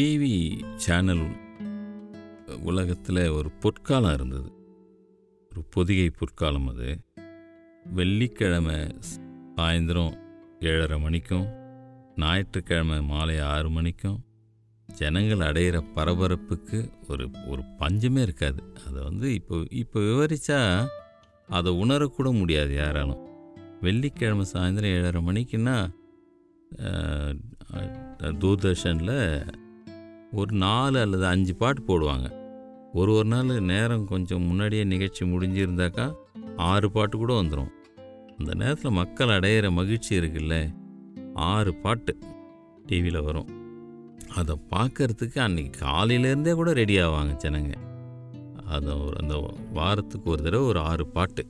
TV channel உலகத்தில் ஒரு பொற்காலம் இருந்தது. ஒரு பொதிகை பொற்காலம் அது. வெள்ளிக்கிழமை சாயந்தரம் ஏழரை மணிக்கும் ஞாயிற்றுக்கிழமை மாலை ஆறு மணிக்கும் ஜனங்கள் அடையிற பரபரப்புக்கு ஒரு ஒரு பஞ்சமே இருக்காது. அதை வந்து இப்போ இப்போ விவரித்தா அதை உணரக்கூட முடியாது யாராலும். வெள்ளிக்கிழமை சாயந்தரம் ஏழரை மணிக்குன்னா தூர்தர்ஷனில் ஒரு நாலு அல்லது அஞ்சு பாட்டு போடுவாங்க. ஒரு ஒரு நாள் நேரம் கொஞ்சம் முன்னாடியே நிகழ்ச்சி முடிஞ்சிருந்தாக்கா ஆறு பாட்டு கூட வந்துடும் அந்த நேரத்தில் மக்கள் அடையிற மகிழ்ச்சி இருக்குல்ல? ஆறு பாட்டு டிவியில் வரும். அதை பார்க்கறதுக்கு அன்றைக்கி காலையிலேருந்தே கூட ரெடி ஆவாங்க ஜனங்க. அது ஒரு அந்த வாரத்துக்கு ஒரு தடவை ஒரு ஆறு பாட்டு.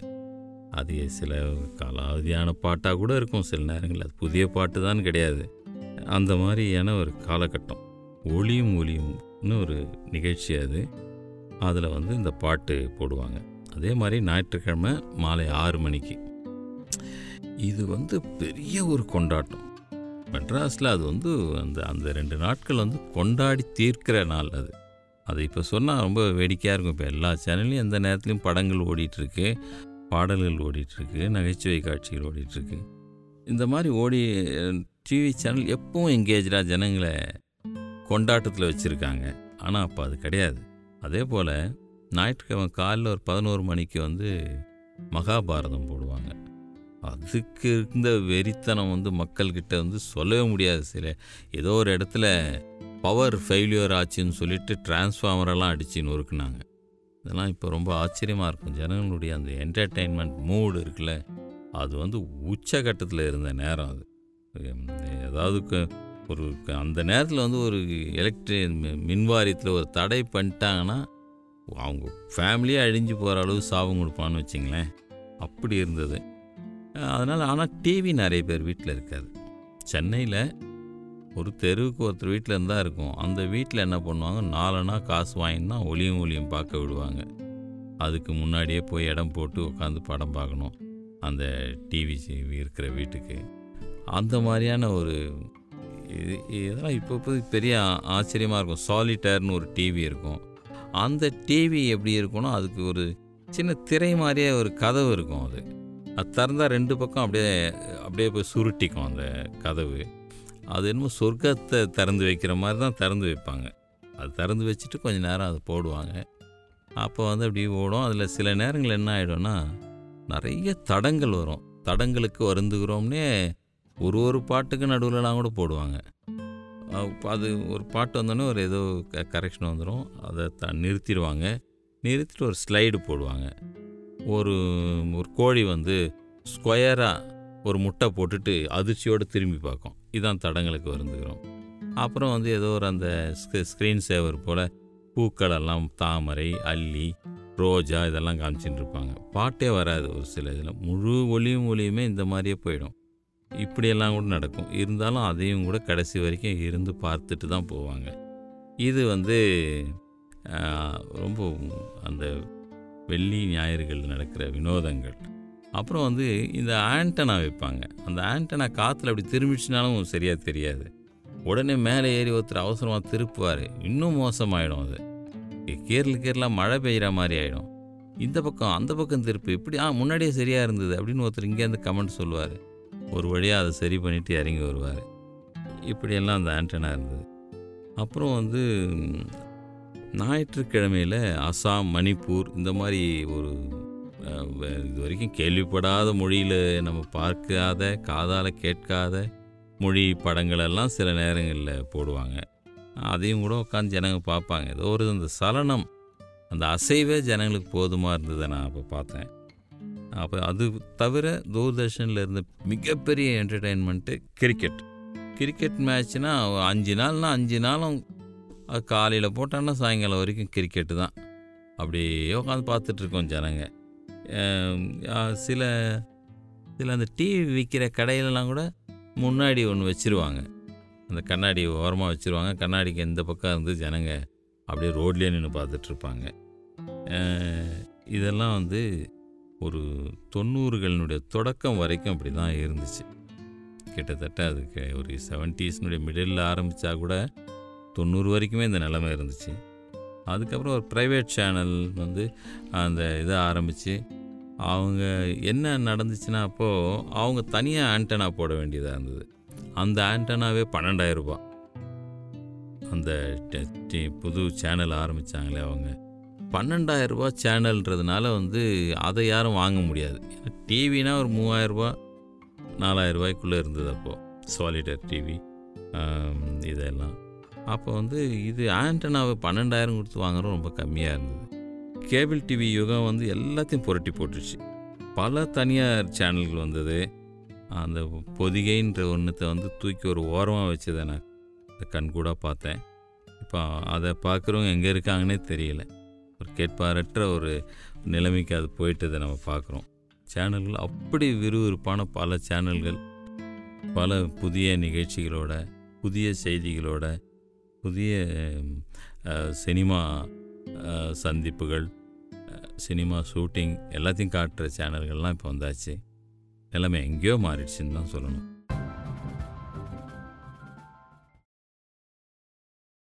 அது சில காலாவதியான பாட்டாக கூட இருக்கும். சில நேரங்களில் அது புதிய பாட்டு தான் கிடையாது. அந்த மாதிரியான ஒரு காலகட்டம். ஒளியும் ஒளியும்னு ஒரு நிகழ்ச்சி அது. அதில் வந்து இந்த பாட்டு போடுவாங்க. அதே மாதிரி ஞாயிற்றுக்கிழமை மாலை ஆறு மணிக்கு. இது வந்து பெரிய ஒரு கொண்டாட்டம். மெட்ராஸில் அது வந்து அந்த அந்த ரெண்டு நாட்கள் வந்து கொண்டாடி தீர்க்கிற நாள் அது. அது இப்போ சொன்னால் ரொம்ப வேடிக்கையாக இருக்கும். இப்போ எல்லா சேனல்லையும் எந்த நேரத்துலையும் படங்கள் ஓடிட்டுருக்கு. பாடல்கள் ஓடிட்டுருக்கு. நகைச்சுவை காட்சிகள் ஓடிட்டுருக்கு. இந்த மாதிரி ஓடி டிவி சேனல் எப்பவும் எங்கேஜாக ஜனங்களை கொண்டாட்டத்தில் வச்சுருக்காங்க. ஆனால் அப்போ அது கிடையாது. அதே போல் ஞாயிற்றுக்கிழமை காலையில் ஒரு பதினோரு மணிக்கு வந்து மகாபாரதம் போடுவாங்க. அதுக்கு இருந்த வெறித்தனம் வந்து மக்கள்கிட்ட வந்து சொல்லவே முடியாது சில. ஏதோ ஒரு இடத்துல பவர் ஃபெயிலியர் ஆச்சுன்னு சொல்லிட்டு டிரான்ஸ்ஃபார்மரெல்லாம் அடித்து நொறுக்குனாங்க. இதெல்லாம் இப்போ ரொம்ப ஆச்சரியமாக இருக்கும். ஜனங்களுடைய அந்த என்டர்டெயின்மெண்ட் மூடு இருக்குல்ல அது வந்து உச்சகட்டத்தில் இருந்த நேரம் அது. ஏதாவது ஒரு க- அந்த நேரத்தில் வந்து ஒரு எலக்ட்ரி மின்வாரியத்தில் ஒரு தடை பண்ணிட்டாங்கன்னா அவங்க ஃபேமிலியே அழிஞ்சு போகிற அளவு சாபம் கொடுப்பான்னு வச்சிங்களேன். அப்படி இருந்தது. அதனால் ஆனால் டிவி நிறைய பேர் வீட்டில் இருக்காது. சென்னையில் ஒரு தெருவுக்கு ஒருத்தர் வீட்டில் இருந்தால் இருக்கும். அந்த வீட்டில் என்ன பண்ணுவாங்க? நாலனா காசு வாங்கினா ஒளியும் ஒளியும் பார்க்க விடுவாங்க. அதுக்கு முன்னாடியே போய் இடம் போட்டு உட்காந்து படம் பார்க்கணும். அந்த டிவி இருக்கிற வீட்டுக்கு. அந்த மாதிரியான ஒரு இது இதெல்லாம் இப்போ இப்போ பெரிய ஆச்சரியமாக இருக்கும். சாலிட்டர்னு ஒரு டிவி இருக்கும். அந்த டிவி எப்படி இருக்கும்னா அதுக்கு ஒரு சின்ன திரை மாதிரியே ஒரு கதவு இருக்கும் அது. அது திறந்தால் ரெண்டு பக்கம் அப்படியே அப்படியே போய் சுருட்டிக்கும் அந்த கதவு. அது என்னமோ சொர்க்கத்தை திறந்து வைக்கிற மாதிரி தான் திறந்து வைப்பாங்க. அது திறந்து வச்சுட்டு கொஞ்ச நேரம் அதை போடுவாங்க. அப்போ வந்து அப்படி ஓடும். அதில் சில நேரங்கள் என்ன ஆகிடும்னா நிறைய தடங்கள் வரும். தடங்களுக்கு வருந்துகிறோம்னே ஒரு ஒரு பாட்டுக்கு நடுவில்லாம் கூட போடுவாங்க. அது ஒரு பாட்டு வந்தோடனே ஒரு ஏதோ க கரெக்ஷன் வந்துடும் அதை த நிறுத்திடுவாங்க. நிறுத்திட்டு ஒரு ஸ்லைடு போடுவாங்க. ஒரு ஒரு கோழி வந்து ஸ்கொயராக ஒரு முட்டை போட்டுட்டு அதிர்ச்சியோடு திரும்பி பார்க்கும். இதான் தடங்களுக்கு வருந்துக்கிறோம் அப்புறம் வந்து ஏதோ ஒரு அந்த ஸ்க்ரீன் சேவர் போல் பூக்களெல்லாம் தாமரை அல்லி ரோஜா இதெல்லாம் காமிச்சின்னு இருப்பாங்க பாட்டே வராது ஒரு சில இதில். முழு ஒளியும் ஒளியுமே இந்த மாதிரியே போயிடும். இப்படியெல்லாம் கூட நடக்கும். இருந்தாலும் அதையும் கூட கடைசி வரைக்கும் இருந்து பார்த்துட்டு தான் போவாங்க. இது வந்து ரொம்ப அந்த வெள்ளி ஞாயிறுகள் நடக்கிற வினோதங்கள். அப்புறம் வந்து இந்த ஆண்டனா வைப்பாங்க. அந்த ஆண்டனா காற்றுல அப்படி திரும்பிச்சுனாலும் சரியாக தெரியாது. உடனே மேலே ஏறி ஒருத்தர் அவசரமாக திருப்புவார். இன்னும் மோசமாயிடும் அது. கீரல் கேரளா மழை பெய்கிற மாதிரி ஆகிடும் இந்த பக்கம் அந்த பக்கம் திருப்பு. இப்படி ஆ முன்னாடியே சரியாக இருந்தது அப்படின்னு ஒருத்தர் இங்கேருந்து கமெண்ட் சொல்லுவார். ஒரு வழியாக அதை சரி பண்ணிவிட்டு இறங்கி வருவார். இப்படியெல்லாம் அந்த ஆண்டனா இருந்தது. அப்புறம் வந்து ஞாயிற்றுக்கிழமையில் அசாம் மணிப்பூர் இந்த மாதிரி ஒரு இது வரைக்கும் கேள்விப்படாத மொழியில் நம்ம பார்க்காத காதால் கேட்காத மொழி படங்களெல்லாம் சில நேரங்களில் போடுவாங்க. அதையும் கூட உட்காந்து ஜனங்க பார்ப்பாங்க. ஏதோ ஒரு அந்த சலனம் அந்த அசைவே ஜனங்களுக்கு போதுமாக இருந்ததை நான் அப்போ பார்த்தேன். அப்போ அது தவிர தூர்தர்ஷனில் இருந்த மிகப்பெரிய என்டர்டெயின்மெண்ட்டு கிரிக்கெட் கிரிக்கெட் மேட்ச்னா அஞ்சு நாள்னா அஞ்சு நாளும் அது காலையில் போட்டான்னா சாயங்காலம் வரைக்கும் கிரிக்கெட்டு தான். அப்படியே உட்காந்து பார்த்துட்ருக்கோம் ஜனங்க. சில சில அந்த டிவி விற்கிற கடையிலலாம் கூட முன்னாடி ஒன்று வச்சுருவாங்க. அந்த கண்ணாடி ஓரமாக வச்சுருவாங்க. கண்ணாடிக்கு எந்த பக்கம் இருந்து ஜனங்க அப்படியே ரோட்லேயே நின்று பார்த்துட்ருப்பாங்க இதெல்லாம் வந்து ஒரு தொண்ணூறுகளினுடைய தொடக்கம் வரைக்கும் அப்படி தான் இருந்துச்சு. கிட்டத்தட்ட அதுக்கு ஒரு செவன்ட்டீஸ்னுடைய மிடில் ஆரம்பித்தா கூட தொண்ணூறு வரைக்குமே இந்த நிலைமை இருந்துச்சு. அதுக்கப்புறம் ஒரு ப்ரைவேட் சேனல் வந்து அந்த இதை ஆரம்பித்து அவங்க என்ன நடந்துச்சுன்னா அப்போது அவங்க தனியாக ஆண்டனா போட வேண்டியதாக இருந்தது. அந்த ஆண்டனாவே பன்னெண்டாயிரம் அந்த புது சேனல் ஆரம்பித்தாங்களே அவங்க. பன்னெண்டாயிரம் ரூபா சேனல்ன்றதுனால வந்து அதை யாரும் வாங்க முடியாது. டிவினா ஒரு மூவாயிரம் ரூபாய் நாலாயிரம் ரூபாய்க்குள்ளே இருந்தது அப்போது சாலிடர் டிவி இதெல்லாம். அப்போ வந்து இது ஆண்டனாவை பன்னெண்டாயிரம் கொடுத்து வாங்குறது ரொம்ப கம்மியாக இருந்தது. கேபிள் டிவி யுகம் வந்து எல்லாத்தையும் புரட்டி போட்டுருச்சு. பல தனியார் சேனல்கள் வந்தது. அந்த பொதிகைன்ற ஒன்றத்தை வந்து தூக்கி ஒரு ஓரமாக வச்சதை நான். கண்கூடாக பார்த்தேன். இப்போ அதை பார்க்குறவங்க எங்கே இருக்காங்கன்னே தெரியல. ஒரு கேட்பாரற்ற ஒரு நிலைமைக்கு அது போயிட்டதை நம்ம பார்க்குறோம். சேனல்கள் அப்படி விறுவிறுப்பான பல சேனல்கள் பல புதிய நிகழ்ச்சிகளோட புதிய செய்திகளோட புதிய சினிமா சந்திப்புகள் சினிமா ஷூட்டிங் எல்லாத்தையும் காட்டுற சேனல்கள்லாம் இப்போ வந்தாச்சு. எல்லாமே எங்கேயோ மாறிடுச்சுன்னு தான் சொல்லணும்.